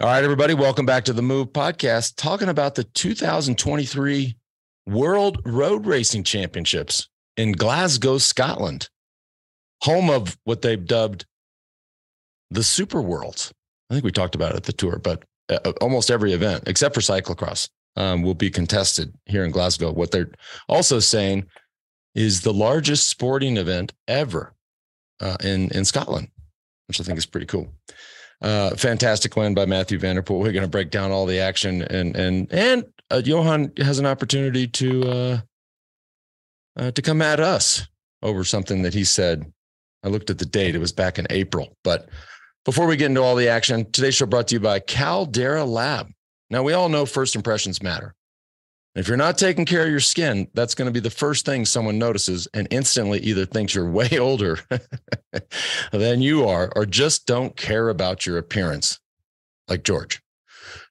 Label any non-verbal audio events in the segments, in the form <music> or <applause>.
All right, everybody, welcome back to the Move Podcast, talking about the 2023 World Road Racing Championships in Glasgow, Scotland, home of what they've dubbed the Super Worlds. I think we talked about it at the tour, but uh, almost every event except for cyclocross um, will be contested here in Glasgow. What they're also saying is the largest sporting event ever uh, in in Scotland, which I think is pretty cool. Uh, fantastic win by Mathieu van der Poel. We're going to break down all the action and and and uh, Johan has an opportunity to uh, uh, to come at us over something that he said. I looked at the date; it was back in April. But before we get into all the action, today's show brought to you by Caldera Lab. Now we all know first impressions matter. If you're not taking care of your skin, that's going to be the first thing someone notices and instantly either thinks you're <laughs> way older <laughs> than you are or just don't care about your appearance, like George.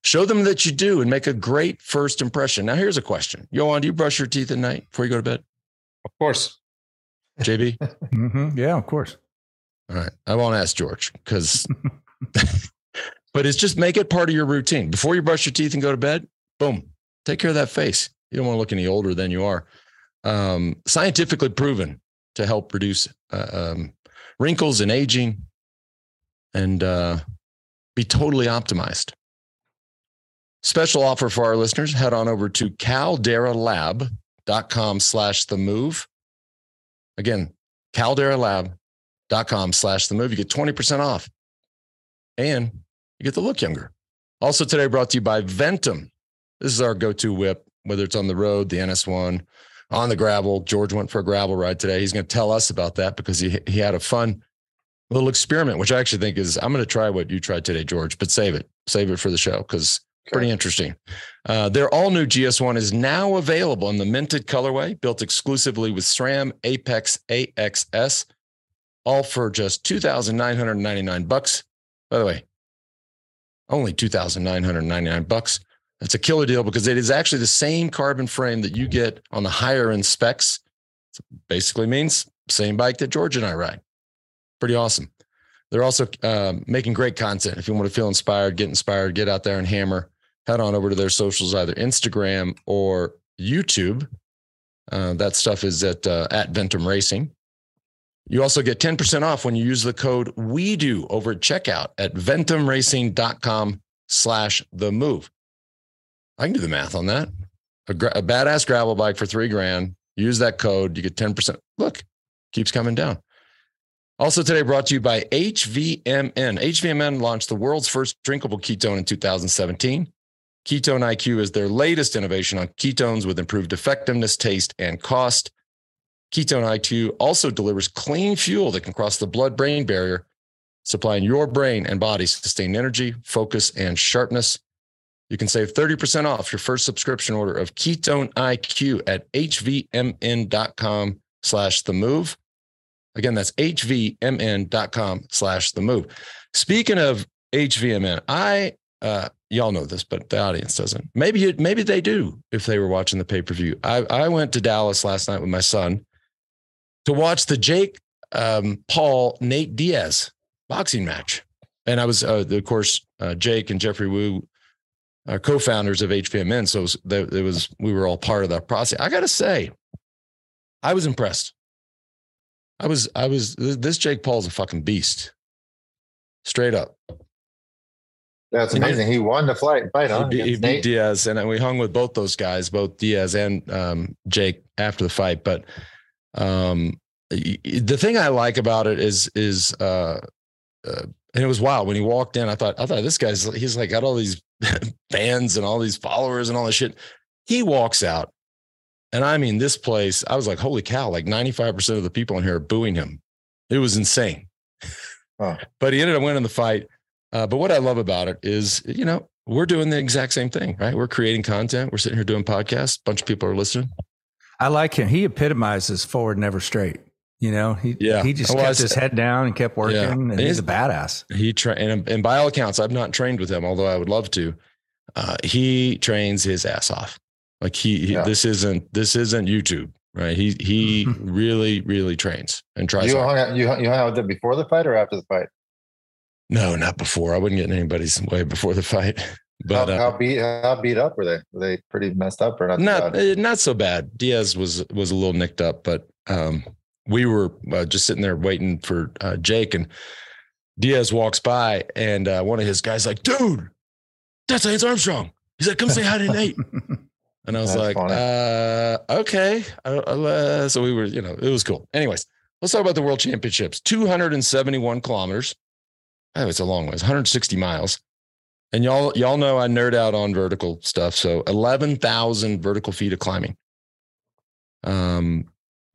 Show them that you do and make a great first impression. Now, here's a question Johan, do you brush your teeth at night before you go to bed? Of course. JB? <laughs> mm-hmm. Yeah, of course. All right. I won't ask George because, but it's just make it part of your routine. Before you brush your teeth and go to bed, boom, take care of that face. You don't want to look any older than you are. Um, scientifically proven to help reduce uh, um, wrinkles and aging and uh, be totally optimized. Special offer for our listeners. Head on over to calderalab.com slash the move. Again, calderalab.com slash the move. You get 20% off and you get to look younger. Also today brought to you by Ventum. This is our go-to whip, whether it's on the road, the NS1, on the gravel. George went for a gravel ride today. He's going to tell us about that because he he had a fun little experiment, which I actually think is I'm going to try what you tried today, George, but save it, save it for the show because pretty interesting. Uh, their all new GS1 is now available in the minted colorway, built exclusively with SRAM Apex AXS, all for just 2,999 bucks. By the way, only 2,999 bucks. That's a killer deal because it is actually the same carbon frame that you get on the higher end specs. So basically means same bike that George and I ride. Pretty awesome. They're also uh, making great content. If you want to feel inspired, get inspired, get out there and hammer, head on over to their socials, either Instagram or YouTube. Uh, that stuff is at uh, at Ventum Racing. You also get 10% off when you use the code we do over at checkout at ventumracing.com slash the move. I can do the math on that. A, gra- a badass gravel bike for three grand. Use that code. You get 10%. Look, keeps coming down. Also today brought to you by HVMN. HVMN launched the world's first drinkable ketone in 2017. Ketone IQ is their latest innovation on ketones with improved effectiveness, taste, and cost. Ketone IQ also delivers clean fuel that can cross the blood brain barrier, supplying your brain and body sustained energy, focus, and sharpness. You can save 30% off your first subscription order of Ketone IQ at hvmn.com slash the move. Again, that's hvmn.com slash the move. Speaking of HVMN, I, uh, y'all know this, but the audience doesn't. Maybe, you, maybe they do if they were watching the pay per view. I, I went to Dallas last night with my son to watch the Jake um, Paul Nate Diaz boxing match. And I was, uh, of course, uh, Jake and Geoffrey Woo uh, co-founders of HVMN. So it was, it was, we were all part of that process. I got to say, I was impressed. I was, I was, this Jake Paul's a fucking beast. Straight up. That's amazing. He won the fight. Fight on he, he beat Diaz, and we hung with both those guys, both Diaz and um, Jake, after the fight. But um, the thing I like about it is is uh, uh, and it was wild when he walked in. I thought I thought this guy's he's like got all these <laughs> fans and all these followers and all this shit. He walks out, and I mean, this place, I was like, holy cow, like 95% of the people in here are booing him. It was insane. Huh. But he ended up winning the fight. Uh, but what I love about it is, you know, we're doing the exact same thing, right? We're creating content. We're sitting here doing podcasts. A bunch of people are listening. I like him. He epitomizes forward, never straight. You know, he yeah. he just kept his head down and kept working, yeah. and he's, he's, a badass. He tra- and, and by all accounts, I've not trained with him, although I would love to. Uh, he trains his ass off. Like he, he yeah. this isn't this isn't YouTube, right? He he <laughs> really really trains and tries. You hung out, you you hung out with him before the fight or after the fight? No, not before. I wouldn't get in anybody's <laughs> way before the fight. <laughs> But how, uh, how beat how beat up were they? Were they pretty messed up or not? Not uh, not so bad. Diaz was was a little nicked up, but um, we were uh, just sitting there waiting for uh, Jake, and Diaz walks by, and uh, one of his guys like, "Dude, that's Lance Armstrong." He's like, "Come say hi to <laughs> Nate." And I was that's like, uh, okay. Uh, so we were, you know, it was cool. Anyways, let's talk about the world championships 271 kilometers. Oh, it's a long way. 160 miles. And y'all, y'all know I nerd out on vertical stuff. So 11,000 vertical feet of climbing. Um,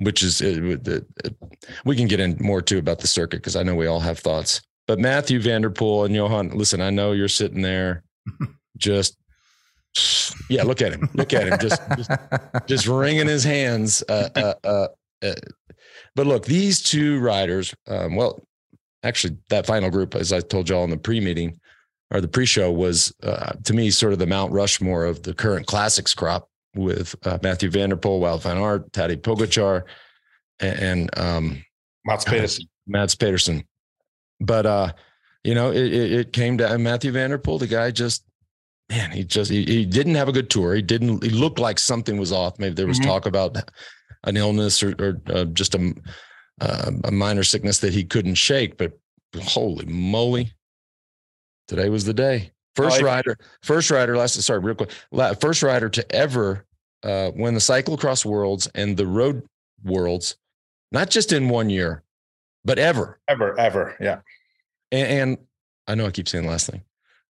which is it, it, it, we can get in more too about the circuit because I know we all have thoughts. But Mathieu van der Poel and Johan, listen, I know you're sitting there <laughs> just yeah, look at him. Look at him. Just just, <laughs> just wringing his hands. Uh, uh, uh, uh, but look, these two riders. Um, well, actually, that final group, as I told y'all in the pre-meeting or the pre-show, was uh, to me sort of the Mount Rushmore of the current classics crop with uh, Mathieu van der Poel, Wout van Aert, Tadej Pogacar, and, and um, Mads Pedersen. Mads Pedersen. But uh, you know, it, it, it came to Mathieu van der Poel. The guy just man, he just he, he, didn't have a good tour. He didn't. He looked like something was off. Maybe there was mm-hmm. talk about an illness or, or uh, just a uh, a minor sickness that he couldn't shake. But holy moly, today was the day. First oh, rider, first rider. Last sorry, real quick. First rider to ever uh, win the cyclocross worlds and the road worlds, not just in one year, but ever, ever, ever. Yeah. And, and I know I keep saying the last thing.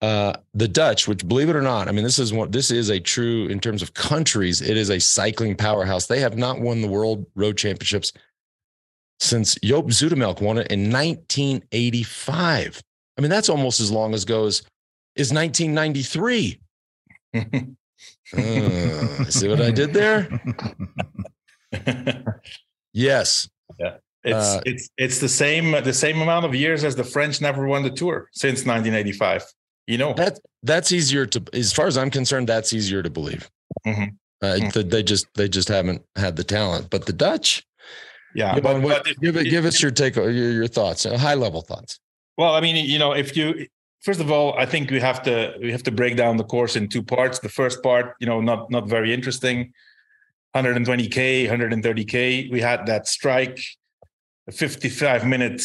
Uh, the Dutch, which believe it or not, I mean, this is what this is a true in terms of countries. It is a cycling powerhouse. They have not won the world road championships since Joop Zoetemelk won it in 1985. I mean, that's almost as long as goes is 1993. <laughs> uh, see what I did there? yes. Yeah. It's uh, it's it's the same the same amount of years as the French never won the tour since 1985 you know that that's easier to as far as i'm concerned that's easier to believe mm-hmm. Uh, mm-hmm. they just they just haven't had the talent but the dutch yeah but, but if, give it give us your take your, your thoughts uh, high level thoughts well i mean you know if you first of all i think we have to we have to break down the course in two parts the first part you know not not very interesting 120k 130k we had that strike a 55 minute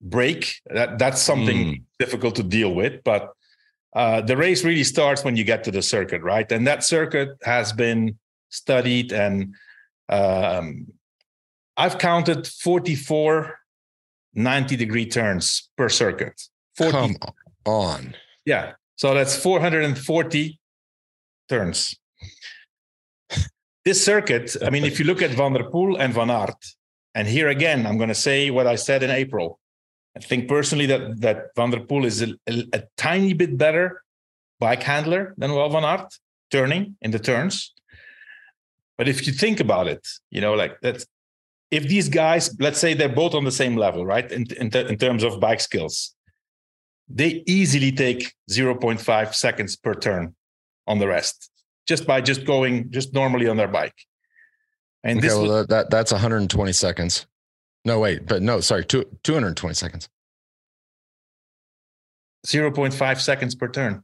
break. That that's something mm. difficult to deal with, but uh, the race really starts when you get to the circuit, right? And that circuit has been studied, and um, I've counted 44 90 degree turns per circuit. 40. Come on. Yeah. So that's 440 turns. this circuit, I mean, if you look at Van der Poel and Van Aert, and here again, I'm going to say what I said in April. I think personally that that Van der Poel is a, a, a tiny bit better bike handler than Wout van Aert, turning in the turns. But if you think about it, you know, like that's if these guys, let's say they're both on the same level, right, in in, in terms of bike skills, they easily take 0.5 seconds per turn on the rest just by just going just normally on their bike. And okay, this well, was, that that's 120 seconds. No, wait, but no, sorry, two, 220 seconds. 0.5 seconds per turn.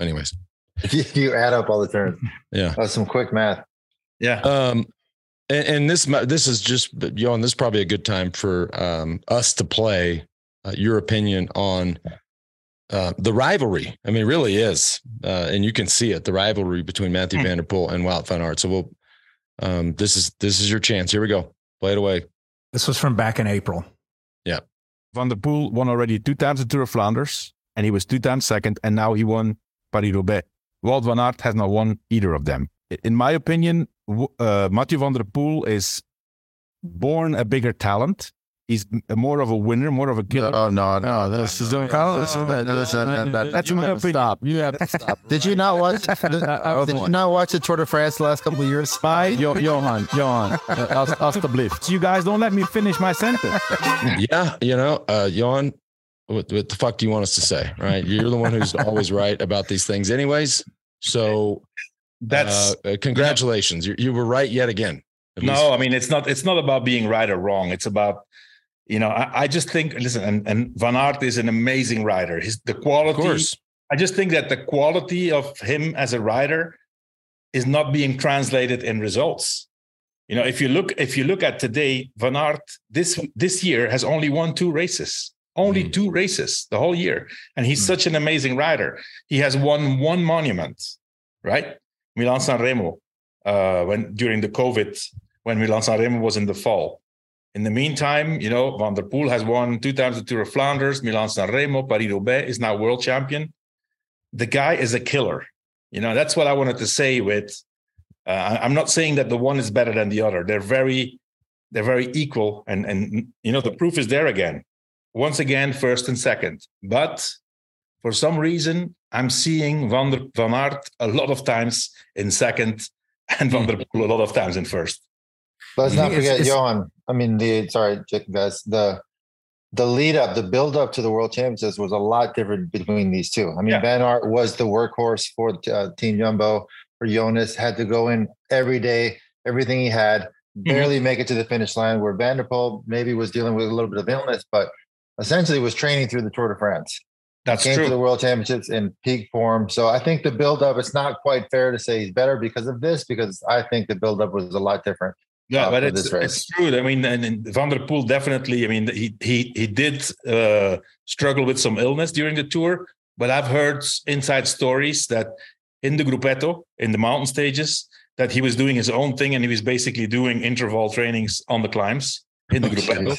Anyways, <laughs> If you add up all the turns. Yeah. That's some quick math. Yeah. Um, and, and this, this is just, Johan, this is probably a good time for um, us to play uh, your opinion on uh, the rivalry. I mean, really is, uh, and you can see it, the rivalry between Matthew mm. van der and Wout van Aert. So we'll, um, this is, this is your chance. Here we go. Play it away. This was from back in April. Yeah. Van der Poel won already two times the Tour of Flanders, and he was two times second, and now he won Paris-Roubaix. Wout van Aert has not won either of them. In my opinion, uh, Mathieu van der Poel is born a bigger talent he's more of a winner, more of a killer. Oh no, no, this is doing. that's you have to stop. You have to stop. <laughs> Did you not watch? did you not watch the Tour de France the last couple of years? Spy, Yo, Johan, Johan, alsjeblieft. You guys don't let me finish my sentence. yeah, you know, uh, Johan, what, what the fuck do you want us to say? Right, you're the one who's always <laughs> right about these things, anyways. So that's uh, congratulations. You, you were right yet again. No, I mean it's not. It's not about being right or wrong. It's about You know, I, I just think listen, and, and Van Aert is an amazing rider. His the quality. I just think that the quality of him as a rider is not being translated in results. You know, if you look if you look at today, Van Aert this this year has only won two races, only mm. two races the whole year, and he's mm. such an amazing rider. He has won one monument, right? Milan San Remo, uh, when during the COVID, when Milan San Remo was in the fall. In the meantime, you know, Van der Poel has won two times the Tour of Flanders, Milan San Remo, Paris Roubaix is now world champion. The guy is a killer. You know, that's what I wanted to say with uh, I'm not saying that the one is better than the other. They're very, they're very equal, and and you know the proof is there again. Once again, first and second. But for some reason, I'm seeing Van, der, Van Aert a lot of times in second, and Van der Poel a lot of times in first. Let's not forget, it's, Johan. I mean, the sorry, guys. The the lead up, the build up to the World Championships was a lot different between these two. I mean, yeah. Van Aert was the workhorse for uh, Team Jumbo for Jonas, had to go in every day, everything he had, mm-hmm. barely mm-hmm. make it to the finish line, where Van der Poel maybe was dealing with a little bit of illness, but essentially was training through the Tour de France. That's came true. to the World Championships in peak form. So I think the buildup, it's not quite fair to say he's better because of this, because I think the buildup was a lot different. Yeah, uh, but it's, it's true. I mean, and, and Van der Poel definitely. I mean, he he he did uh, struggle with some illness during the tour, but I've heard inside stories that in the gruppetto in the mountain stages that he was doing his own thing and he was basically doing interval trainings on the climbs in the <laughs> oh, gruppetto.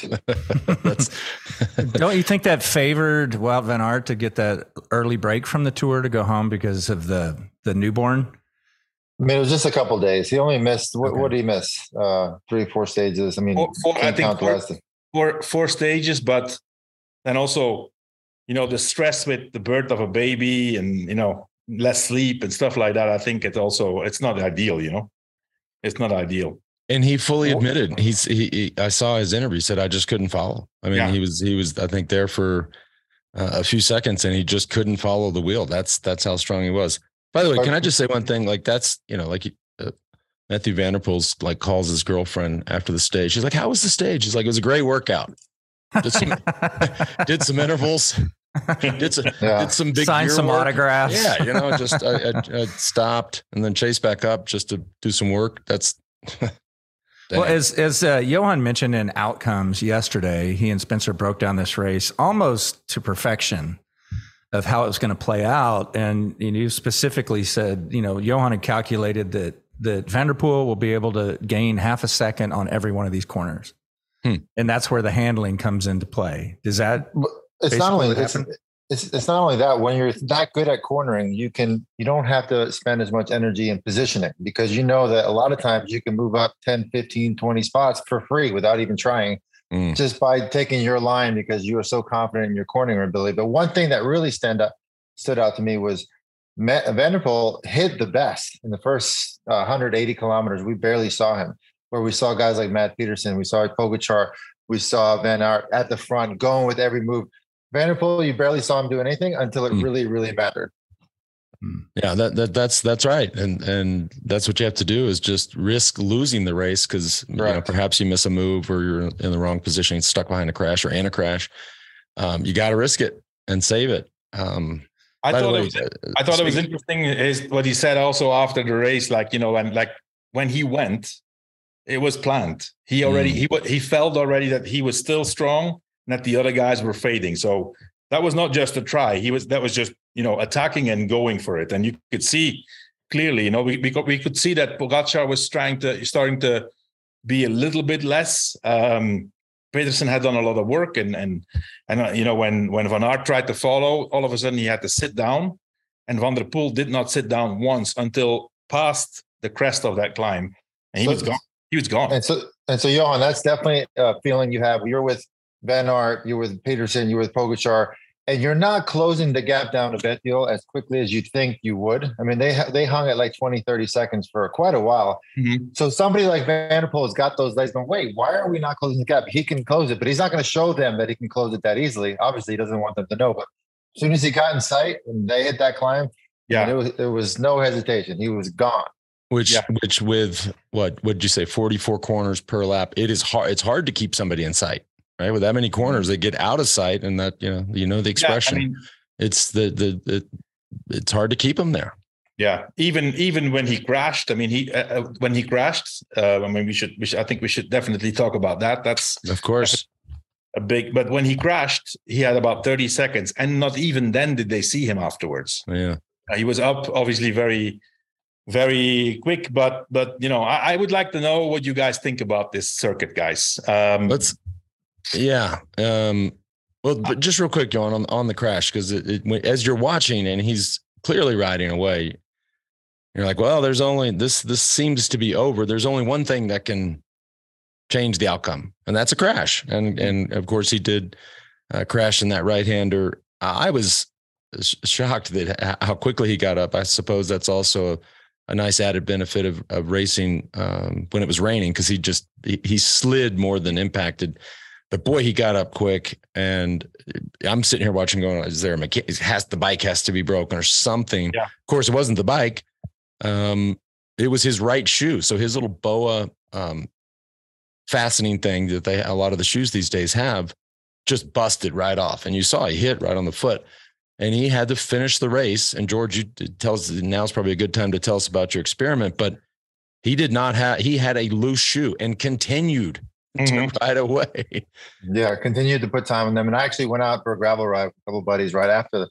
<laughs> <laughs> Don't you think that favored Wout van Aert to get that early break from the tour to go home because of the the newborn? I mean, it was just a couple days. He only missed what, okay. what did he miss? Uh, three, four stages. I mean, four, four, I think four, four, four stages, but and also, you know, the stress with the birth of a baby and you know less sleep and stuff like that. I think it's also it's not ideal, you know. It's not ideal. And he fully admitted he's he, he I saw his interview. He said I just couldn't follow. I mean, yeah. he was he was I think there for uh, a few seconds and he just couldn't follow the wheel. That's that's how strong he was. By the way, can I just say one thing? Like that's you know like uh, Mathieu van der Poel's like calls his girlfriend after the stage. She's like, "How was the stage?" He's like, "It was a great workout." Did some, <laughs> did some intervals did some, yeah. did some big sign some work. autographs. Yeah, you know, just I, I, <laughs> I, stopped and then chased back up just to do some work. That's <laughs> well, as as uh, Johan mentioned in outcomes yesterday, he and Spencer broke down this race almost to perfection of how it was going to play out, and you, know, you specifically said, you know, Johan had calculated that that Van der Poel will be able to gain half a second on every one of these corners. Hmm. And that's where the handling comes into play. Does that it's not only it's, it's, it's not only that when you're that good at cornering you can you don't have to spend as much energy in positioning because you know that a lot of times you can move up 10 15 20 spots for free without even trying mm. just by taking your line because you are so confident in your cornering ability but one thing that really stand up stood out to me was Van der Poel hit the best in the first uh, 180 kilometers. We barely saw him. Where we saw guys like Mads Pedersen, we saw Pogacar, we saw Van Aert at the front going with every move. Van der Poel, you barely saw him do anything until it mm. really, really mattered. Hmm. Yeah, that, that that's that's right, and and that's what you have to do is just risk losing the race because you know, perhaps you miss a move or you're in the wrong position, stuck behind a crash or in a crash. Um, you got to risk it and save it. Um, I thought, way, it was, uh, I thought it was interesting is what he said also after the race, like you know, and like when he went, it was planned. He already mm. he he felt already that he was still strong and that the other guys were fading. So that was not just a try. He was that was just you know attacking and going for it. And you could see clearly, you know, we we, got, we could see that Pogacar was trying to starting to be a little bit less. Um, Pedersen had done a lot of work, and and and uh, you know when when Van Aert tried to follow, all of a sudden he had to sit down, and Van der Poel did not sit down once until past the crest of that climb, and he so, was gone. He was gone. And so and so, Johan, that's definitely a feeling you have. You're with Van Aert, you're with Pedersen, you're with Pogacar, and you're not closing the gap down to Bettiol as quickly as you think you would. I mean, they they hung at like 20, 30 seconds for quite a while. Mm-hmm. So somebody like Van der Poel has got those legs going, wait, why are we not closing the gap? He can close it, but he's not going to show them that he can close it that easily. Obviously, he doesn't want them to know. But as soon as he got in sight and they hit that climb, yeah, it was, there was no hesitation. He was gone. Which, yeah. which with what would you say, 44 corners per lap, it is hard. It's hard to keep somebody in sight right? With that many corners, they get out of sight, and that you know, you know the expression. Yeah, I mean, it's the the, the it's hard to keep them there. Yeah, even even when he crashed, I mean, he uh, uh, when he crashed, uh, I mean, we should, we should, I think we should definitely talk about that. That's of course a big. But when he crashed, he had about thirty seconds, and not even then did they see him afterwards. Yeah, uh, he was up, obviously very, very quick. But but you know, I, I, would like to know what you guys think about this circuit, guys. Um, Let's, yeah. Um, well, but just real quick, Johan, on on the crash, because as you're watching and he's clearly riding away, you're like, well, there's only this. This seems to be over. There's only one thing that can change the outcome, and that's a crash. And and of course, he did uh, crash in that right hander. I was shocked that how quickly he got up. I suppose that's also a, a nice added benefit of of racing um, when it was raining because he just he, he slid more than impacted but boy, he got up quick. And I'm sitting here watching, going, "Is there a mechanic? Has the bike has to be broken or something?" Yeah. Of course, it wasn't the bike. Um, it was his right shoe. So his little boa um, fastening thing that they a lot of the shoes these days have just busted right off, and you saw he hit right on the foot. And he had to finish the race. And George, you tell us now's probably a good time to tell us about your experiment, but he did not have he had a loose shoe and continued mm-hmm. ride away. Yeah, continued to put time on them. And I actually went out for a gravel ride with a couple buddies right after,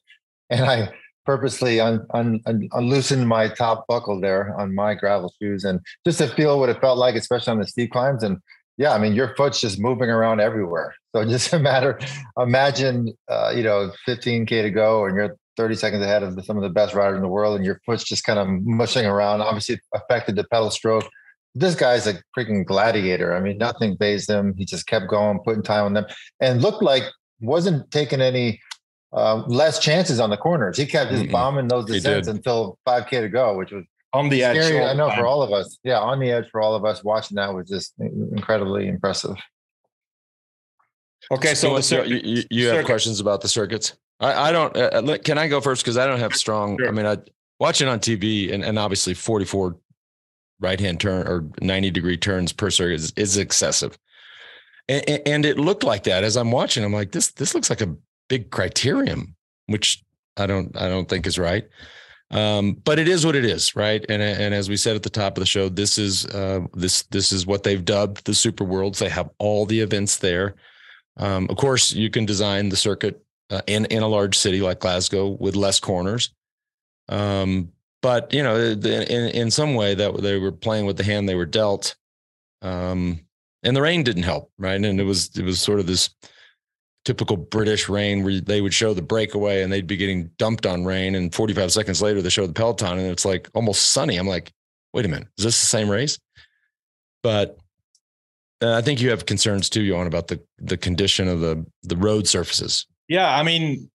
and I purposely un, un, un, unloosened my top buckle there on my gravel shoes and just to feel what it felt like, especially on the steep climbs. And yeah, I mean, your foot's just moving around everywhere. So <laughs> just a matter, imagine, uh, you know, 15K to go and you're 30 seconds ahead of the, some of the best riders in the world and your foot's just kind of mushing around. Obviously, it affected the pedal stroke this guy's a freaking gladiator. I mean, nothing phased him. He just kept going, putting time on them, and looked like wasn't taking any uh, less chances on the corners. He kept just mm-hmm. bombing those descents until 5K to go, which was on the edge. Scary, I know time. for all of us. Yeah, on the edge for all of us. Watching that was just incredibly impressive. Okay, so, so you, you, you have questions about the circuits? I, I don't. Uh, uh can I go first? Because I don't have strong. Sure. I mean, I watching on TV and, and obviously 44 right hand turn or 90 degree turns per circuit is, is excessive. And, and, it looked like that as I'm watching. I'm like, this this looks like a big criterium, which I don't I don't think is right. Um, but it is what it is, right? And and as we said at the top of the show, this is uh, this this is what they've dubbed the Super Worlds. They have all the events there. Um, of course, you can design the circuit uh, in in a large city like Glasgow with less corners. Um, but you know, in in some way that they were playing with the hand they were dealt, um, and the rain didn't help, right? And it was it was sort of this typical British rain where they would show the breakaway and they'd be getting dumped on rain, and 45 seconds later they show the peloton and it's like almost sunny. I'm like, wait a minute, is this the same race? But uh, I think you have concerns too, Johan, about the the condition of the the road surfaces. Yeah, I mean,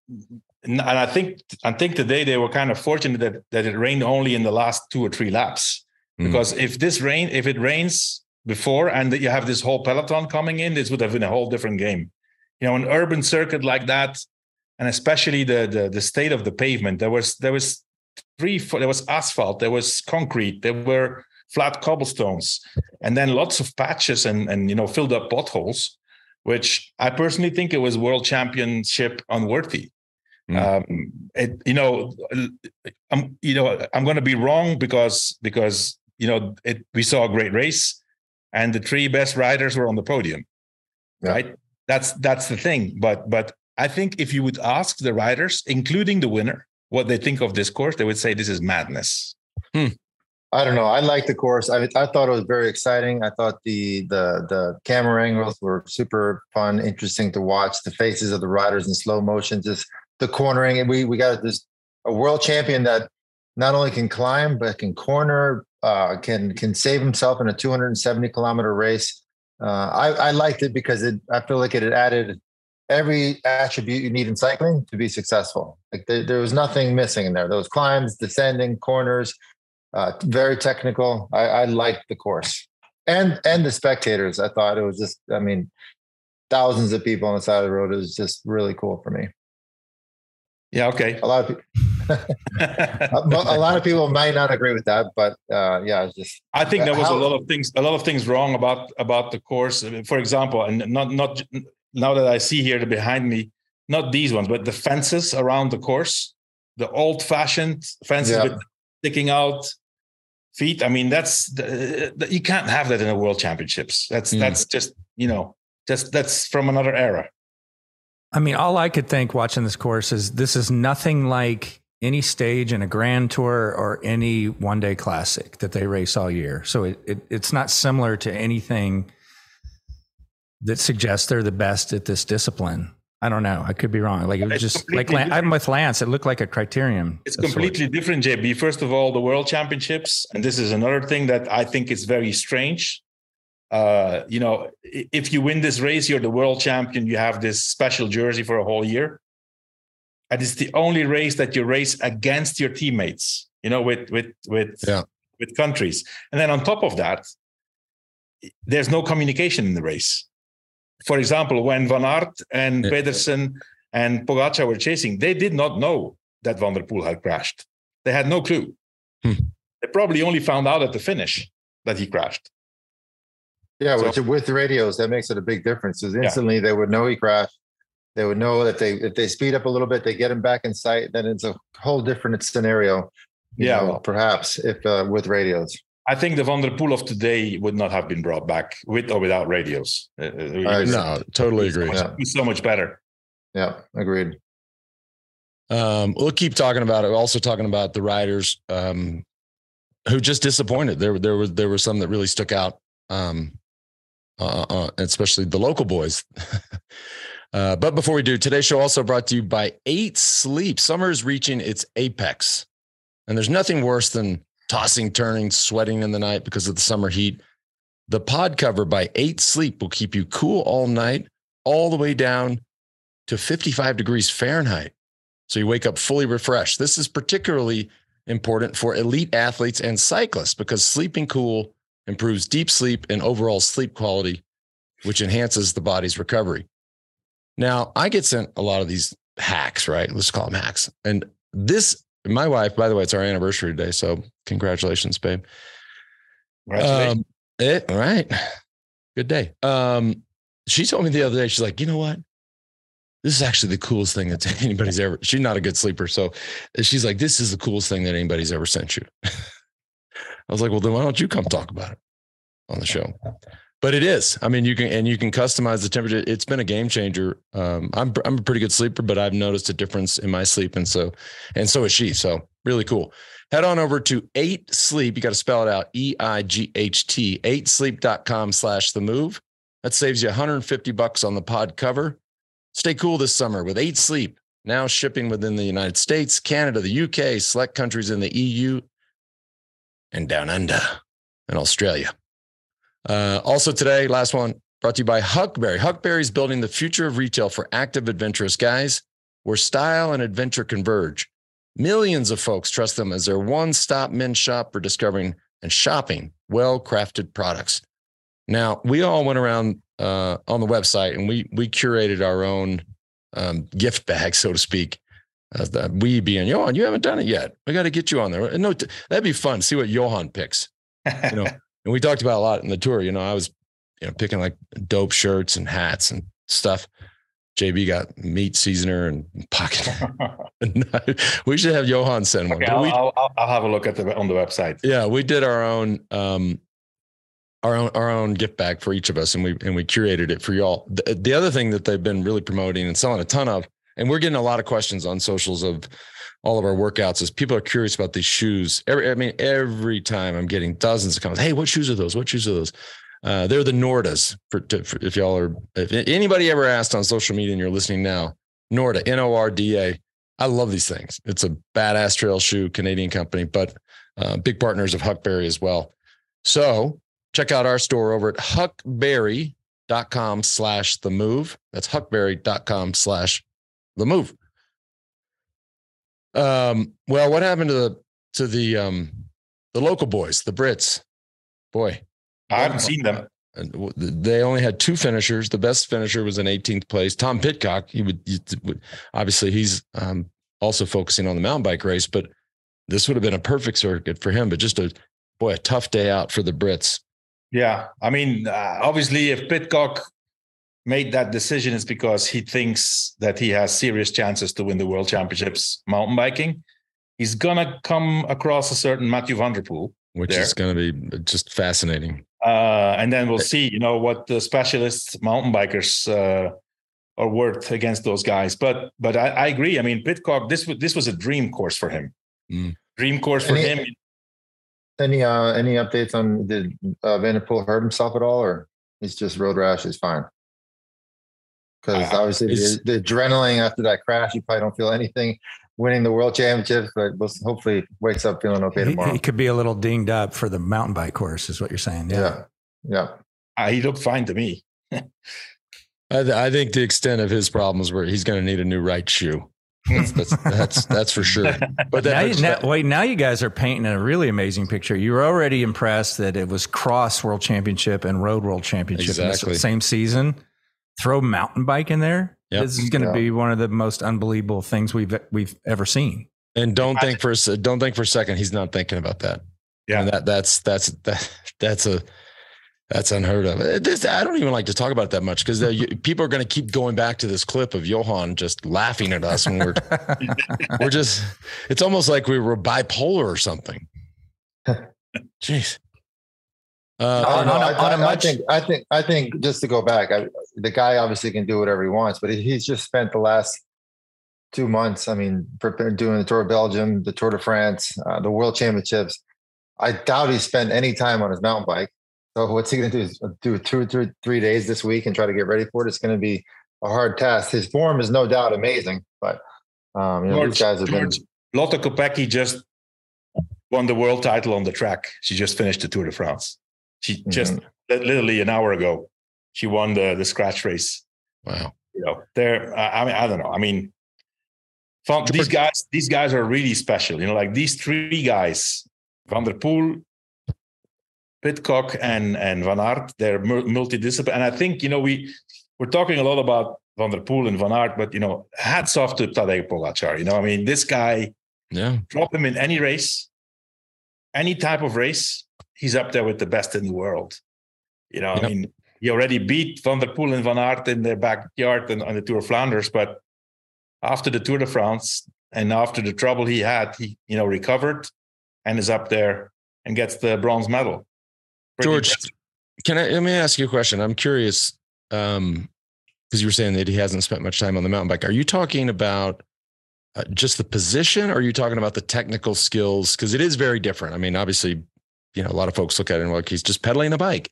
and I think I think today they were kind of fortunate that that it rained only in the last two or three laps. Mm. Because if this rain, if it rains before and you have this whole peloton coming in, this would have been a whole different game. You know, an urban circuit like that, and especially the the, the state of the pavement, there was there was three there was asphalt, there was concrete, there were flat cobblestones, and then lots of patches and and you know filled up potholes, which I personally think it was world championship unworthy. Mm. Um, it, you know, I'm, you know, I'm going to be wrong because because you know it, we saw a great race, and the three best riders were on the podium, yeah. right? That's that's the thing. But but I think if you would ask the riders, including the winner, what they think of this course, they would say this is madness. Hmm. I don't know. I like the course. I, I thought it was very exciting. I thought the the the camera angles were super fun, interesting to watch. The faces of the riders in slow motion, just the cornering. We we got this a world champion that not only can climb but can corner, uh, can can save himself in a 270 kilometer race. Uh, I, I liked it because it. I feel like it had added every attribute you need in cycling to be successful. Like there, there was nothing missing in there. Those climbs, descending, corners, uh, very technical. I, I liked the course and and the spectators. I thought it was just. I mean, thousands of people on the side of the road. Was just really cool for me. Yeah. Okay. A lot of people. <laughs> a lot of people might not agree with that, but uh, yeah, just. I think there was how, a lot of things, a lot of things wrong about about the course. For example, and not not now that I see here behind me, not these ones, but the fences around the course, the old-fashioned fences yeah. with sticking out feet. I mean, that's you can't have that in the World Championships. That's mm. that's just you know just that's from another era. I mean, all I could think watching this course is this is nothing like any stage in a grand tour or any one day classic that they race all year. So it, it, it's not similar to anything that suggests they're the best at this discipline. I don't know. I could be wrong. Like it was it's just like. I'm with Lance. It looked like a criterium. It's completely sort. different, JB. First of all, the World Championships, and this is another thing that I think is very strange. Uh, you know, if you win this race, you're the world champion. You have this special jersey for a whole year and it's the only race that you race against your teammates you know with with with yeah. with countries and then on top of that there's no communication in the race for example when van aert and yeah. pedersen and pogacar were chasing they did not know that van der poel had crashed they had no clue hmm. they probably only found out at the finish that he crashed yeah so, with radios that makes it a big difference because instantly yeah. they would know he crashed they would know that they if they speed up a little bit, they get him back in sight. Then it's a whole different scenario. Yeah, know, perhaps if uh, with radios. I think the Van der Poel of today would not have been brought back with or without radios. Uh, uh no, totally agree. So much, yeah. so much better. Yeah, agreed. Um, we'll keep talking about it. Also talking about the riders um, who just disappointed. There, there were there were some that really stuck out, um, uh, uh, especially the local boys. <laughs> Uh, but before we do, today's show also brought to you by Eight Sleep. Summer is reaching its apex, and there's nothing worse than tossing, turning, sweating in the night because of the summer heat. The pod cover by Eight Sleep will keep you cool all night, all the way down to 55 degrees Fahrenheit. So you wake up fully refreshed. This is particularly important for elite athletes and cyclists because sleeping cool improves deep sleep and overall sleep quality, which enhances the body's recovery. Now, I get sent a lot of these hacks, right? Let's call them hacks. And this, my wife, by the way, it's our anniversary today. So congratulations, babe. Congratulations. Um, it, all right. Good day. Um, she told me the other day, she's like, you know what? This is actually the coolest thing that <laughs> anybody's ever. She's not a good sleeper. So she's like, this is the coolest thing that anybody's ever sent you. <laughs> I was like, well, then why don't you come talk about it on the show? but it is. I mean, you can and you can customize the temperature. It's been a game changer. Um, I'm I'm a pretty good sleeper, but I've noticed a difference in my sleep, and so and so is she. So really cool. Head on over to eight sleep. You got to spell it out. E I G H T. Eight sleep.com slash the move. That saves you 150 bucks on the pod cover. Stay cool this summer with eight sleep. Now shipping within the United States, Canada, the UK, select countries in the EU, and down under in Australia. Uh, also today, last one brought to you by Huckberry. Huckberry is building the future of retail for active, adventurous guys where style and adventure converge. Millions of folks trust them as their one stop men's shop for discovering and shopping well crafted products. Now, we all went around uh, on the website and we, we curated our own um, gift bag, <laughs> so to speak. Uh, the, we being Johan, you haven't done it yet. We got to get you on there. No, that'd be fun. See what Johan picks. You know, <laughs> and we talked about a lot in the tour. You know, I was, you know, picking like dope shirts and hats and stuff. JB got meat seasoner and pocket. <laughs> we should have Johan send one. Okay, I'll, we, I'll, I'll, have a look at the on the website. Yeah, we did our own um, our own our own gift bag for each of us, and we and we curated it for y'all. The, the other thing that they've been really promoting and selling a ton of, and we're getting a lot of questions on socials of all of our workouts is people are curious about these shoes. Every, I mean, every time I'm getting dozens of comments. Hey, what shoes are those? What shoes are those? Uh, they're the Nordas. For, for, if y'all are, if anybody ever asked on social media and you're listening now, Norda, N O R D A. I love these things. It's a badass trail shoe, Canadian company, but uh, big partners of Huckberry as well. So check out our store over at huckberry.com slash the move. That's huckberry.com slash the move. Um, well, what happened to the to the um the local boys, the Brits? Boy, I haven't seen them. They only had two finishers. The best finisher was in 18th place. Tom Pidcock. He would, he would obviously he's um, also focusing on the mountain bike race, but this would have been a perfect circuit for him. But just a boy, a tough day out for the Brits. Yeah, I mean, uh, obviously, if Pidcock made that decision is because he thinks that he has serious chances to win the world championships mountain biking. He's gonna come across a certain Mathieu van der Poel, which there. is going to be just fascinating. Uh, and then we'll see, you know, what the specialist mountain bikers uh, are worth against those guys. But but I, I, agree. I mean, Pidcock, this was this was a dream course for him. Mm. Dream course for any, him. Any uh any updates on did uh, Van der Poel hurt himself at all, or he's just road rash is fine? Because uh, obviously the, the, adrenaline after that crash, you probably don't feel anything. Winning the world championships, but we'll hopefully wakes up feeling okay tomorrow. He, he could be a little dinged up for the mountain bike course, is what you're saying. Yeah, yeah. yeah. Uh, he looked fine to me. <laughs> I, th- I, think the extent of his problems were he's going to need a new right shoe. That's that's <laughs> that's, that's for sure. But now, you, now, wait, now you guys are painting a really amazing picture. You were already impressed that it was cross world championship and road world championship exactly. in the same season. Throw mountain bike in there. Yep. This is going to yeah. be one of the most unbelievable things we've we've ever seen. And don't think for a, don't think for a second he's not thinking about that. Yeah, and that that's that's that that's a that's unheard of. Uh, this, I don't even like to talk about it that much because people are going to keep going back to this clip of Johan just laughing at us when we're <laughs> we're just. It's almost like we were bipolar or something. <laughs> Jeez. Uh, on, on, a, on a much- I think I think I think just to go back, I, the guy obviously can do whatever he wants, but he's just spent the last two months. I mean, doing the Tour of Belgium, the Tour de France, uh, the World Championships. I doubt he spent any time on his mountain bike. So what's he going to do? Is do two three, three days this week and try to get ready for it? It's going to be a hard task. His form is no doubt amazing, but um, you know, George, these guys have George, been. Lotte Kopecky just won the world title on the track. She just finished the Tour de France. She mm-hmm. just literally an hour ago, she won the the scratch race. Wow. You know, there. I mean, I don't know. I mean, these guys, these guys are really special. You know, like these three guys, Van der Poel, Pidcock and and Van Aert, they're multidisciplinary. And I think you know we we're talking a lot about Van der Poel and Van Aert, but you know, hats off to Tadej Pogacar. You know, I mean, this guy, yeah, drop him in any race, any type of race, he's up there with the best in the world. You know. I mean, he already beat Van der Poel and Van Aert in their backyard and on the Tour of Flanders, but after the Tour de France and after the trouble he had, he you know recovered and is up there and gets the bronze medal. George, can I let me ask you a question? I'm curious um, because you were saying that he hasn't spent much time on the mountain bike. Are you talking about uh, just the position, or are you talking about the technical skills? Because it is very different. I mean, obviously, you know, a lot of folks look at it and like he's just pedaling a bike.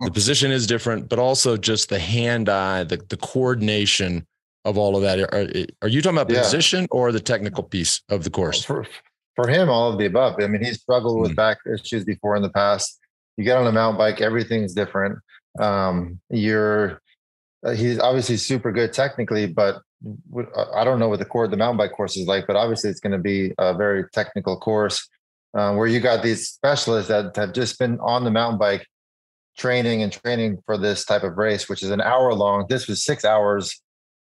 The position is different, but also just the hand-eye, the the coordination of all of that. Are, are you talking about yeah. position or the technical piece of the course? For, for him, all of the above. I mean, he's struggled with mm. back issues before in the past you get on a mountain bike, everything's different. Um, you're uh, he's obviously super good technically, but I don't know what the core the mountain bike course is like, but obviously it's going to be a very technical course um, where you got these specialists that have just been on the mountain bike training and training for this type of race, which is an hour long. This was six hours.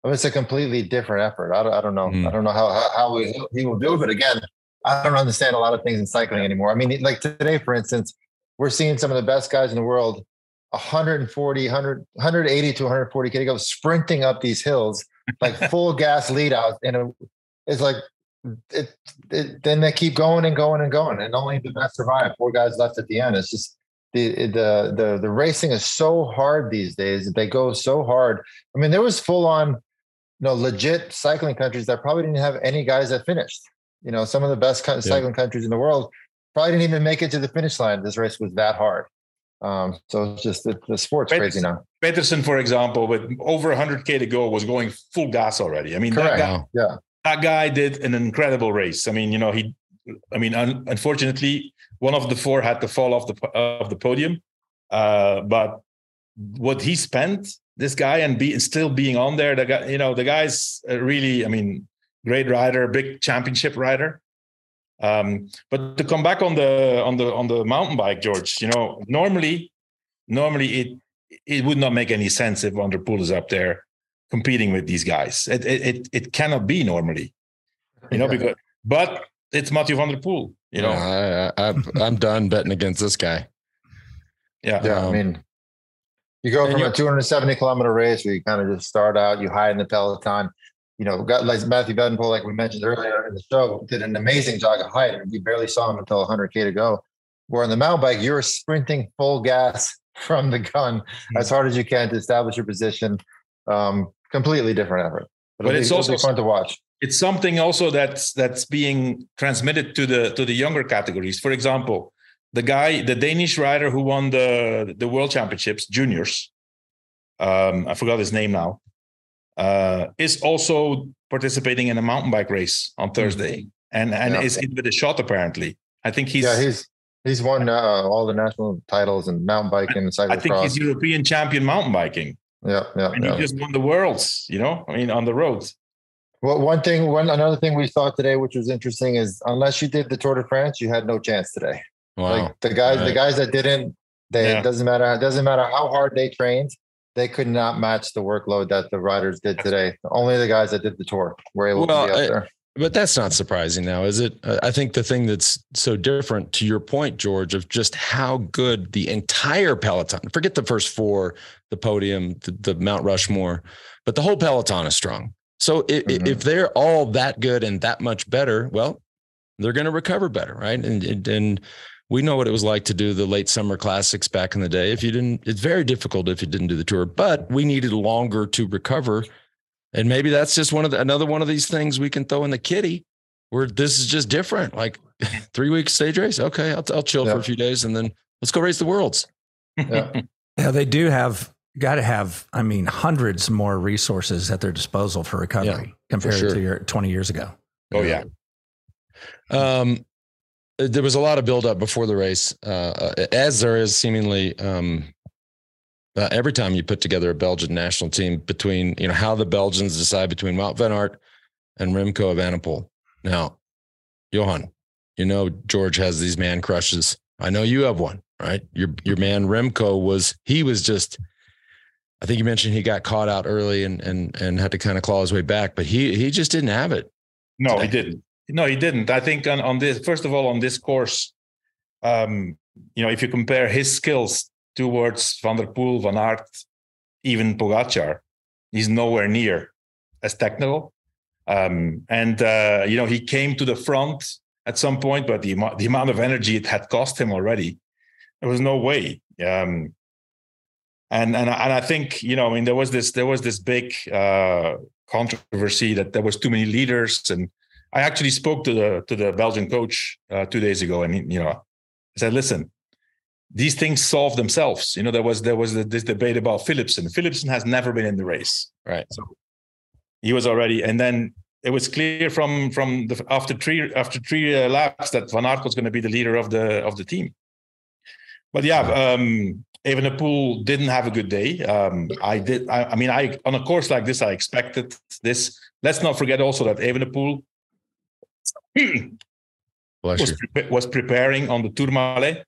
I mean, it's a completely different effort. I don't, I don't know. Mm. I don't know how, how, how he will do it. But again, I don't understand a lot of things in cycling anymore. I mean, like today, for instance, we're seeing some of the best guys in the world 140 100 180 to 140 k go sprinting up these hills like <laughs> full gas lead out and it's like it, it, then they keep going and going and going and only the best survive four guys left at the end it's just the the the the racing is so hard these days they go so hard i mean there was full on you know legit cycling countries that probably didn't have any guys that finished you know some of the best cycling yeah. countries in the world probably didn't even make it to the finish line. This race was that hard. Um, so it's just the, the sport's crazy now. Pedersen, for example, with over 100k to go, was going full gas already. I mean, Correct. that guy, yeah, that guy did an incredible race. I mean, you know, he, I mean, un, unfortunately, one of the four had to fall off the of the podium. Uh, but what he spent, this guy, and be still being on there, the guy, you know, the guy's really, I mean, great rider, big championship rider. Um, but to come back on the on the on the mountain bike, George, you know, normally, normally it it would not make any sense if Van der is up there competing with these guys. It it it cannot be normally, you know, because but it's Mathieu Van der Poel. You know, I, I, I'm done betting against this guy. Yeah, yeah. Um, I mean, You go from a 270 kilometer race where you kind of just start out, you hide in the peloton. You know, got like Matthew Van like we mentioned earlier in the show, did an amazing job of hiding. We barely saw him until 100k to go. Where on the mountain bike, you're sprinting full gas <laughs> from the gun mm-hmm. as hard as you can to establish your position. Um, completely different effort. It'll but it's also fun to watch. It's something also that's that's being transmitted to the to the younger categories. For example, the guy, the Danish rider who won the the World Championships juniors, um, I forgot his name now, uh, is also participating in a mountain bike race on Thursday, and and yeah. is in with a shot apparently. I think he's yeah he's he's won uh, all the national titles in mountain biking and cyclocross. I think he's European champion mountain biking. Yeah, yeah, and yeah. he just won the worlds. You know, I mean, on the roads. Well, one thing, one another thing we saw today, which was interesting, is unless you did the Tour de France, you had no chance today. Wow. Like the guys, right. the guys that didn't, they yeah. doesn't matter. It doesn't matter how hard they trained, they could not match the workload that the riders did today. Only the guys that did the tour were able well, to be out there. But that's not surprising now, is it? I think the thing that's so different to your point, George, of just how good the entire peloton, forget the first four, the podium, the, the Mount Rushmore, but the whole peloton is strong. So if, mm-hmm. if they're all that good and that much better, well, they're going to recover better, right? And, and, and we know what it was like to do the late summer classics back in the day. If you didn't, it's very difficult if you didn't do the tour, but we needed longer to recover. And maybe that's just one of the, another one of these things we can throw in the kitty where this is just different. Like <laughs> three weeks stage race. Okay. I'll, I'll chill yeah. for a few days and then let's go race the worlds. Yeah. <laughs> yeah. They do have, got to have, I mean, hundreds more resources at their disposal for recovery yeah, compared for sure. to your 20 years ago. Oh yeah. Um, there was a lot of buildup before the race, uh, as there is seemingly um, uh, every time you put together a Belgian national team between, you know, how the Belgians decide between Wout van Aert and Remco Evenepoel. Now, Johan, you know, George has these man crushes. I know you have one, right? Your, your man Remco was, he was just, I think you mentioned he got caught out early and, and, and had to kind of claw his way back, but he, he just didn't have it. No, today. he didn't. No, he didn't. I think on, on this, first of all, on this course, um, you know, if you compare his skills towards Van der Poel, Van Aert, even Pogacar, he's nowhere near as technical. Um, and uh, you know, he came to the front at some point, but the the amount of energy it had cost him already, there was no way. Um, and and and I think you know, I mean, there was this there was this big uh, controversy that there was too many leaders and I actually spoke to the to the Belgian coach uh, two days ago, and he, you know, I said, "Listen, these things solve themselves." You know, there was there was this debate about Philipsen. Philipsen has never been in the race, right? So he was already, and then it was clear from from the after three after three uh, laps that Van Aert was going to be the leader of the of the team. But yeah, um, Evenepoel didn't have a good day. Um, I did. I, I, mean, I on a course like this, I expected this. Let's not forget also that Evenepoel <clears throat> was, pre- was, preparing on the Tourmalet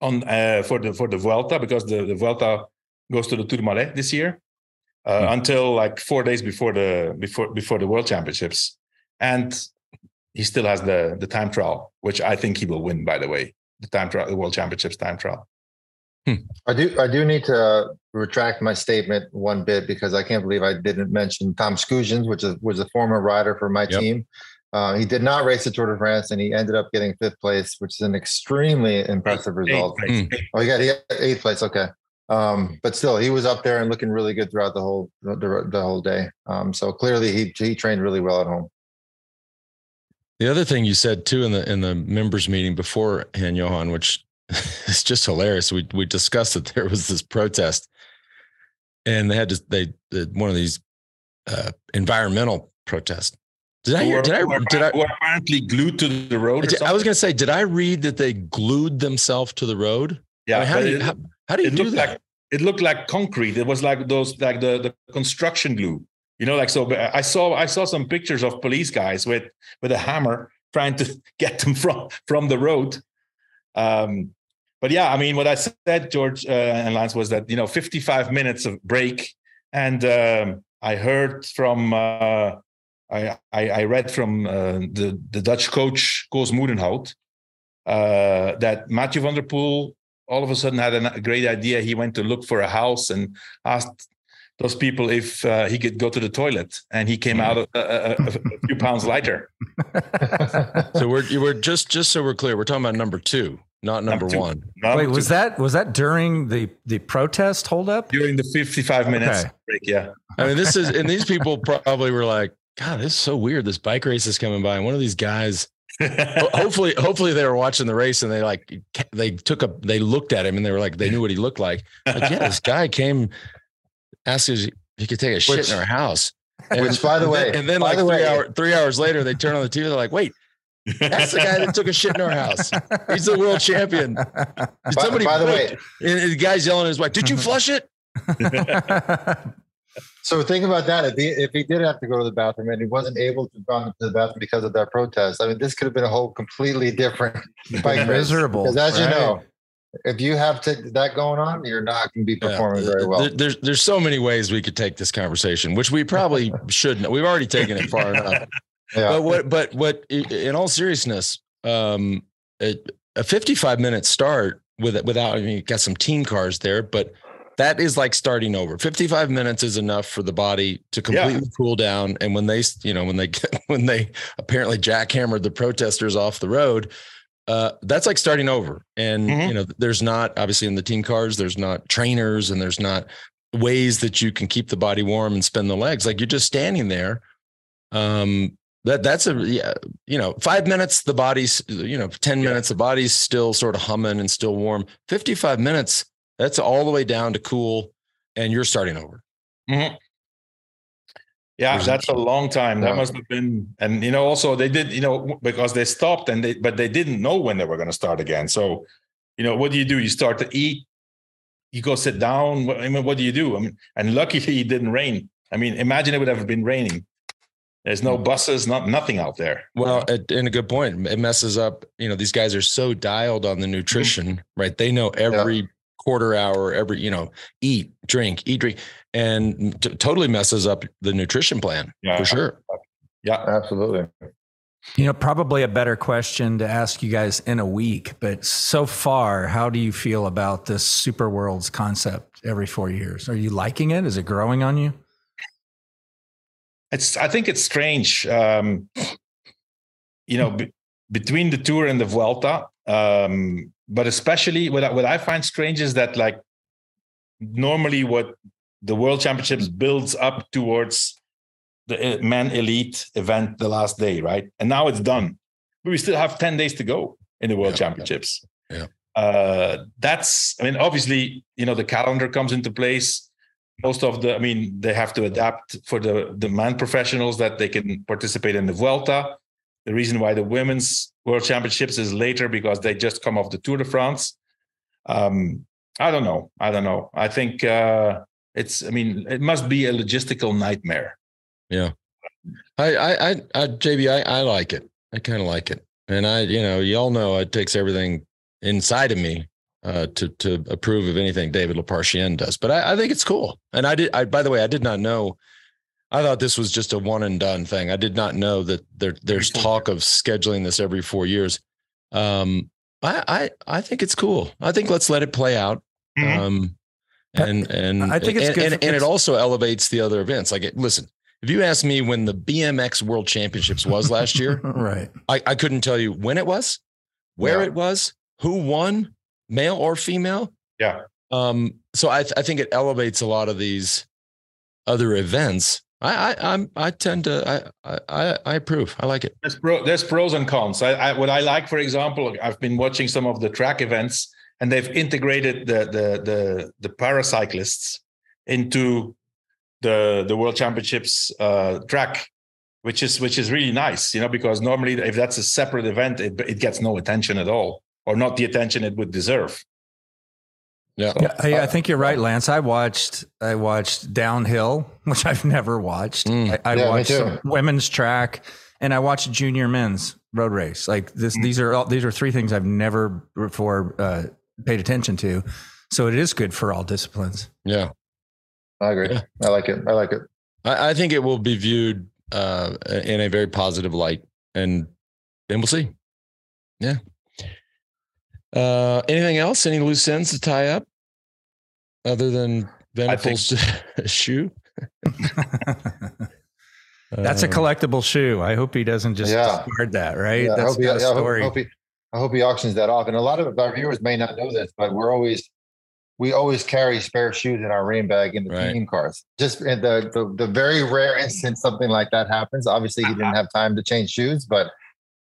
on uh, for the for the Vuelta because the, the Vuelta goes to the Tourmalet this year uh, mm. until like four days before the before before the World Championships, and he still has the the time trial, which I think he will win. By the way, the time trial, the World Championships time trial. Hmm. I do. I do need to retract my statement one bit because I can't believe I didn't mention Tom Skujins, which is, was a former rider for my yep. team. Uh, he did not race the Tour de France, and he ended up getting fifth place, which is an extremely impressive eighth, result. Eighth mm. Oh, he got, he got eighth place. Okay, um, but still, he was up there and looking really good throughout the whole the, the whole day. Um, so clearly, he he trained really well at home. The other thing you said too in the in the members meeting beforehand, Johan, which <laughs> is just hilarious. We we discussed that there was this protest, and they had to they one of these uh, environmental protests did I hear? Did I? Did I? Were apparently glued to the road. I was going to say, did I read that they glued themselves to the road? Yeah. I mean, how, do you, it, how, how, do you, do that? Like, it looked like concrete. It was like those, like the the construction glue. You know, like so. I saw I saw some pictures of police guys with with a hammer trying to <laughs> get them from from the road. Um, but yeah, I mean, what I said, George uh, and Lance, was that you know, 55 minutes of break, and um, I heard from. Uh, I, I, I read from uh, the, the Dutch coach Koos Moerenhout uh, that Mathieu van der Poel all of a sudden had a great idea. He went to look for a house and asked those people if uh, he could go to the toilet, and he came out a, a, a, a few <laughs> pounds lighter. so we're we're just just so we're clear, we're talking about number two, not number, number one. Number Wait, was that was that during the the protest holdup? During the fifty-five minutes okay. break, yeah. I mean, this is and these people probably were like, God, this is so weird. This bike race is coming by, and one of these guys. <laughs> hopefully, hopefully they were watching the race and they like they took a they looked at him and they were like they knew what he looked like. Like, yeah, this guy came asked if he could take a shit which, in our house. And, <laughs> which, by the way, and then, like the three way, hour, three hours later, they turn on the TV. They're like, "Wait, that's the guy that took a shit in our house. He's the world champion." <laughs> By, Somebody, by the way, and the guy's yelling at his wife, "Did you flush it?" <laughs> so think about that. If he if he did have to go to the bathroom and he wasn't able to go to the bathroom because of that protest, I mean, this could have been a whole completely different bike miserable. Because as right? you know, if you have to, that going on, you're not going to be performing yeah. very well. There, there's there's so many ways we could take this conversation, which we probably <laughs> shouldn't. We've already taken it far enough. Yeah. But what but what in all seriousness, um, a, a 55 minute start with without I mean, you got some team cars there, but that is like starting over. 55 minutes is enough for the body to completely yeah. cool down. And when they, you know, when they <laughs> when they apparently jackhammered the protesters off the road, uh, that's like starting over. And mm-hmm. you know, there's not obviously in the team cars, there's not trainers and there's not ways that you can keep the body warm and spin the legs. Like you're just standing there. Um, that that's a yeah, you know, five minutes, the body's, you know, 10 yeah. minutes, the body's still sort of humming and still warm. 55 minutes, that's all the way down to cool, and you're starting over. Mm-hmm. Yeah, that's a long time. That must have been, and you know, also they did, you know, because they stopped and they, but they didn't know when they were going to start again. So, you know, what do you do? You start to eat, you go sit down. I mean, what do you do? I mean, and luckily it didn't rain. I mean, imagine it would have been raining. There's no buses, not nothing out there. Well, and a good point. It messes up. You know, these guys are so dialed on the nutrition, mm-hmm. right? They know every yeah quarter hour every you know eat drink eat drink and t- totally messes up the nutrition plan yeah, for sure. yeah. Absolutely. You know probably a better question to ask you guys in a week but so far how do you feel about this super worlds concept every four years? Are you liking it? Is it growing on you? It's i think it's strange um you know b- between the tour and the vuelta um but especially what I, what I find strange is that like normally what the world championships builds up towards the men elite event the last day right? And now it's done. But we still have 10 days to go in the world yeah, championships. Yeah. Uh, that's i mean obviously you know the calendar comes into place. Most of the i mean they have to adapt for the the man professionals that they can participate in the vuelta. The reason why the women's world championships is later because they just come off the Tour de France. Um, I don't know. I don't know. I think uh, it's. I mean, it must be a logistical nightmare. Yeah. I, I, I, I JB, I, I like it. I kind of like it, and I, you know, y'all know it takes everything inside of me uh, to to approve of anything David Lappartient does. But I, I think it's cool. And I did. I by the way, I did not know I thought this was just a one and done thing. I did not know that there there's talk of scheduling this every four years. Um, I, I I think it's cool. I think let's let it play out. Mm-hmm. Um, and and I think it's and, good. And, and, it also elevates the other events. Like, it, listen, if you ask me when the BMX World Championships was last year, <laughs> right? I, I couldn't tell you when it was, where yeah. it was, who won, male or female. Yeah. Um. So I I think it elevates a lot of these other events I, I am I tend to I, I I approve. I like it. There's pro, there's pros and cons. I, I, what I like, for example, I've been watching some of the track events, and they've integrated the the the the paracyclists into the the World Championships uh, track, which is which is really nice. You know, because normally if that's a separate event, it it gets no attention at all, or not the attention it would deserve. Yeah. yeah I, I, think you're right, Lance. I watched I watched downhill, <laughs> which I've never watched. Mm. I, I yeah, watched women's track, and I watched junior men's road race. Like this, mm. these are all, these are three things I've never before uh, paid attention to. So it is good for all disciplines. Yeah, I agree. Yeah. I like it. I like it. I, I think it will be viewed uh, in a very positive light, and and we'll see. Yeah. Uh, anything else? Any loose ends to tie up other than Van der Poel's shoe? <laughs> That's a uh, collectible shoe. I hope he doesn't just yeah. discard that, right? Yeah, That's I hope, he, I, hope, I, hope he, I hope he auctions that off. And a lot of our viewers may not know this, but we're always we always carry spare shoes in our rain bag in the right. team cars. Just in the, the the very rare instance something like that happens. Obviously, he didn't <laughs> have time to change shoes, but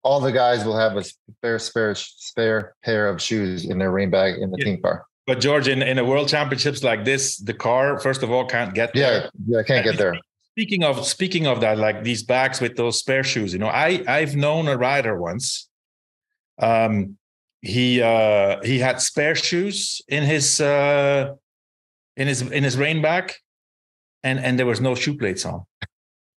all the guys will have a spare spare spare pair of shoes in their rain bag in the yeah. team car. But George, in, in a world championships like this, the car first of all can't get there. Yeah, yeah, can't get there. Speaking of speaking of that, like these bags with those spare shoes, you know, I I've known a rider once. Um, he uh he had spare shoes in his uh in his in his rain bag, and and there was no shoe plates on.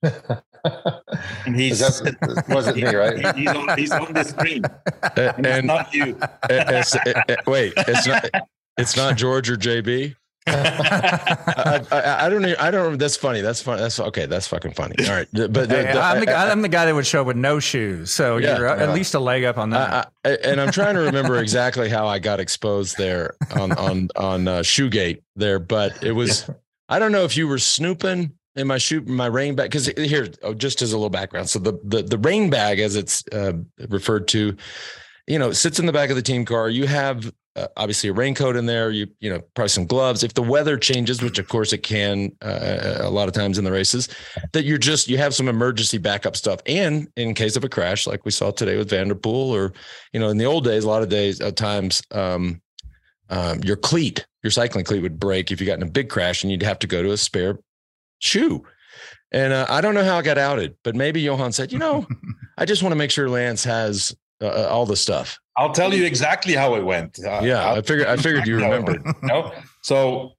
<laughs> <laughs> and he's that, <laughs> wasn't me, right? He's on, he's on the screen, uh, <laughs> and, and not you. It's, it, it, wait, it's not it's not George or JB. I, I, I, don't. I don't. That's funny. That's funny. That's okay. That's fucking funny. All right, but the, the, I'm, the guy, I'm the guy that would show up with no shoes, so yeah, you're at least a leg up on that. and I'm trying to remember exactly how I got exposed there on on on uh, Shoegate there, but it was. I don't know if you were snooping in my shoe my rain bag because here oh, just as a little background so the the, the rain bag as it's uh, referred to you know sits in the back of the team car you have uh, obviously a raincoat in there. You you know probably some gloves. If the weather changes, which of course it can uh, a lot of times in the races, that you're just you have some emergency backup stuff. And in case of a crash, like we saw today with Van der Poel, or you know in the old days, a lot of days at times. Um, um, your cleat, your cycling cleat would break if you got in a big crash and you'd have to go to a spare shoe. And uh, I don't know how I got outed, but maybe Johan said, you know, <laughs> I just want to make sure Lance has uh, uh, all the stuff. I'll tell you exactly how it went. Uh, yeah, I'll, i figured. I figured you <laughs> remembered. no, so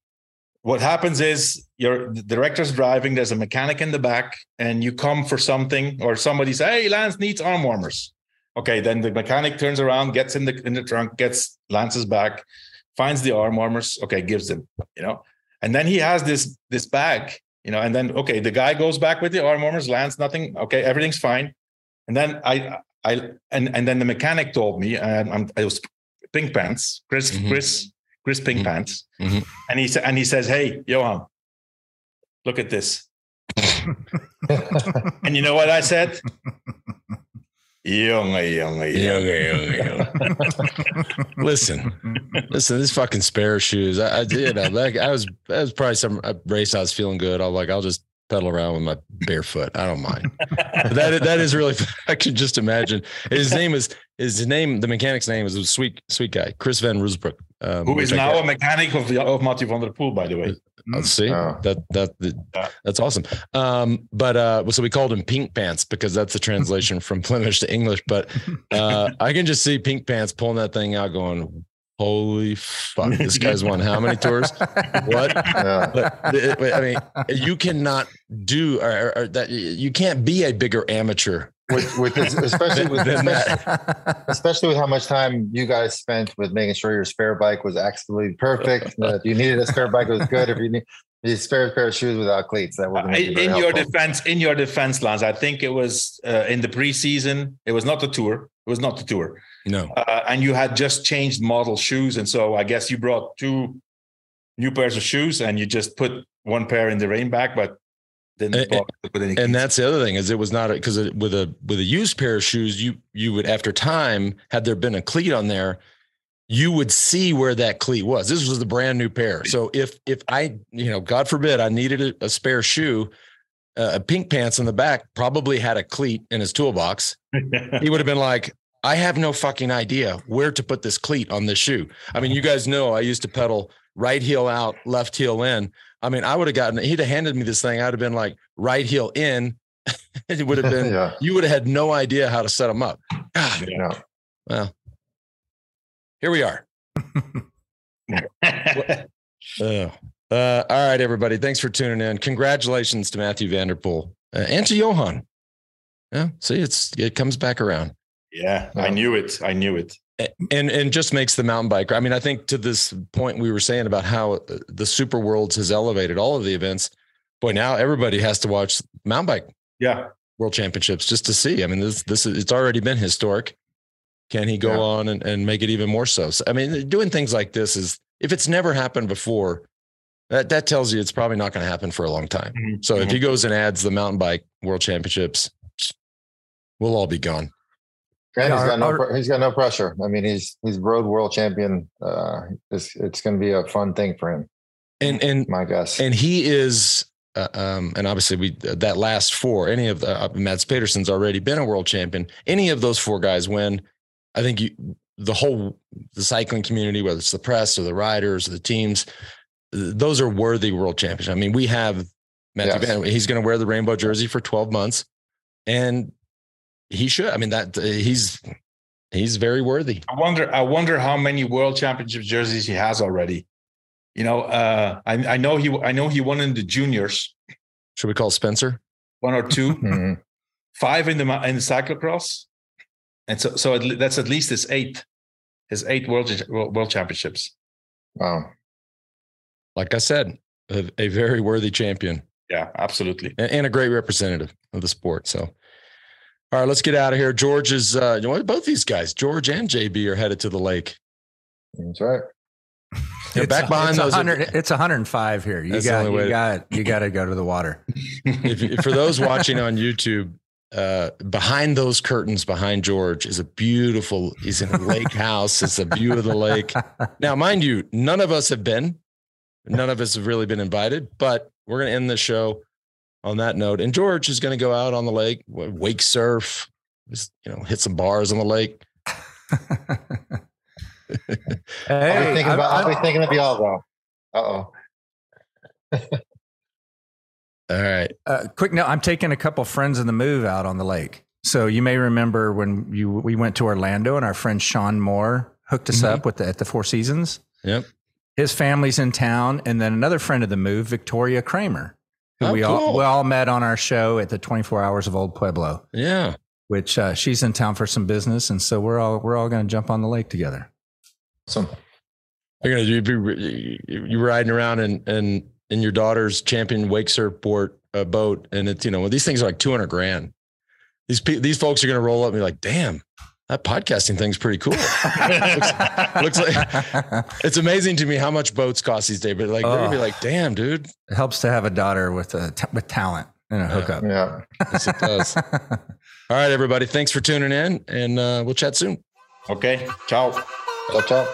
what happens is your director's driving. There's a mechanic in the back, and you come for something, or somebody says, "Hey, Lance needs arm warmers." Okay, then the mechanic turns around, gets in the in the trunk, gets Lance's back, finds the arm warmers. Okay, gives them. You know, and then he has this this bag. You know, and then okay, the guy goes back with the arm warmers. Lance, nothing. Okay, everything's fine. And then I I and and then the mechanic told me, and I'm, it was Pink Pants, Chris, mm-hmm. Chris, Chris Pink mm-hmm. Pants, mm-hmm. and he said, and he says, "Hey, Johan, look at this." <laughs> and you know what I said? <laughs> Younger, younger, younger, younger, listen, listen. This fucking spare shoes. I, I know, like I was, that was probably some race. I was feeling good. I was like, I'll just pedal around with my barefoot. I don't mind. <laughs> that that is really. <laughs> I can just imagine. His name is his name. The mechanic's name is a sweet sweet guy, Chris Van Roosbroek, um, who is now a mechanic of the of Mathieu van der Poel, by the way. Let's see oh. that that, that that's awesome. Um, but uh, so we called him Pink Pants because that's the translation from <laughs> Flemish to English. But uh, I can just see Pink Pants pulling that thing out, going, holy fuck, this <laughs> guy's won how many tours? what? Yeah. I mean, you cannot do or, or, that. You can't be a bigger amateur. With, with this, especially with especially, especially, with how much time you guys spent with making sure your spare bike was absolutely perfect. if you needed a spare bike, it was good. If you need a spare pair of shoes without cleats, that would in helpful. your defense. In your defense, Lance, I think it was uh, in the preseason. It was not the tour. It was not the tour no. Uh, and you had just changed model shoes. And so I guess you brought two new pairs of shoes and you just put one pair in the rain bag, but didn't and, put any. And that's the other thing is it was not because with a with a used pair of shoes, you you would after time had there been a cleat on there, you would see where that cleat was. This was the brand new pair. So if if I you know God forbid I needed a, a spare shoe, uh, pink pants in the back probably had a cleat in his toolbox. he would have been like, I have no fucking idea where to put this cleat on this shoe. I mean, you guys know I used to pedal right heel out, left heel in. I mean, I would have gotten, he'd have handed me this thing. I'd have been like right heel in. <laughs> it would have been, <laughs> yeah. you would have had no idea how to set them up. God. Yeah. Well, here we are. <laughs> uh, uh, all right, everybody. Thanks for tuning in. Congratulations to Mathieu van der Poel uh, and to Johan. Yeah, see, it's it comes back around. Yeah, I knew it. I knew it. And and just makes the mountain bike. I mean, I think to this point we were saying about how the Super Worlds has elevated all of the events. Boy, now everybody has to watch mountain bike. Yeah, World Championships just to see. I mean, this this is, it's already been historic. Can he go yeah. on and, and make it even more so? so? I mean, doing things like this is if it's never happened before, that that tells you it's probably not going to happen for a long time. Mm-hmm. So mm-hmm. if he goes and adds the mountain bike world championships, we'll all be gone. And yeah, he's got our, no he's got no pressure. I mean, he's he's road world champion. Uh, it's it's going to be a fun thing for him. And and my guess. And he is uh, um, and obviously we that last four, any of the uh, Mads Pedersen's already been a world champion. Any of those four guys win, I think you the whole the cycling community, whether it's the press or the riders or the teams, those are worthy world champions. I mean, we have Mathieu yes. He's going to wear the rainbow jersey for 12 months, and he should. I mean, that uh, he's he's very worthy. I wonder. I wonder how many world championship jerseys he has already. You know, uh, I, I know he I know he won in the juniors. Should we call Spencer? One or 2 <laughs> mm-hmm. five in the in the cyclocross, and so so that's at least his eighth, his eight world world championships. Wow! Like I said, a, a very worthy champion. Yeah, absolutely, and, and, a great representative of the sport. So, all right, let's get out of here. George is uh, you know, both these guys, George and JB, are headed to the lake. That's right. <laughs> You're back behind it's those. 100, <laughs> it's 105 here. You got you got you got to go to the water. <laughs> if, if, for those watching on YouTube, uh, behind those curtains, behind George is a beautiful. He's in a lake house. It's a view of the lake. Now, mind you, none of us have been. None of us have really been invited, but we're going to end the show on that note. And George is going to go out on the lake, wake surf, just you know, hit some bars on the lake. hey, <laughs> I'll be thinking about. I'll be thinking of y'all though. Uh oh. <laughs> All right. Uh, quick note: I'm taking a couple friends in the move out on the lake. So you may remember when you we went to Orlando and our friend Sean Moore hooked us mm-hmm. up with the, at the Four Seasons. Yep. His family's in town, and then another friend of the move, Victoria Kramer, oh, we cool. all we all met on our show at the 24 Hours of Old Pueblo. Yeah. Which uh, she's in town for some business, and so we're all we're all going to jump on the lake together. Awesome. You're gonna you you riding around in in in your daughter's champion wake surf board uh, boat, and it's you know these things are like two hundred grand. These these folks are gonna roll up and be like, damn. That podcasting thing's pretty cool. <laughs> looks, looks, like it's amazing to me how much boats cost these days. But like, oh, we're gonna be like, "Damn, dude!" It helps to have a daughter with a t- with talent and a hookup. Yeah, yes, it does. <laughs> All right, everybody. Thanks for tuning in, and uh, we'll chat soon. Okay. Ciao. Ciao, ciao.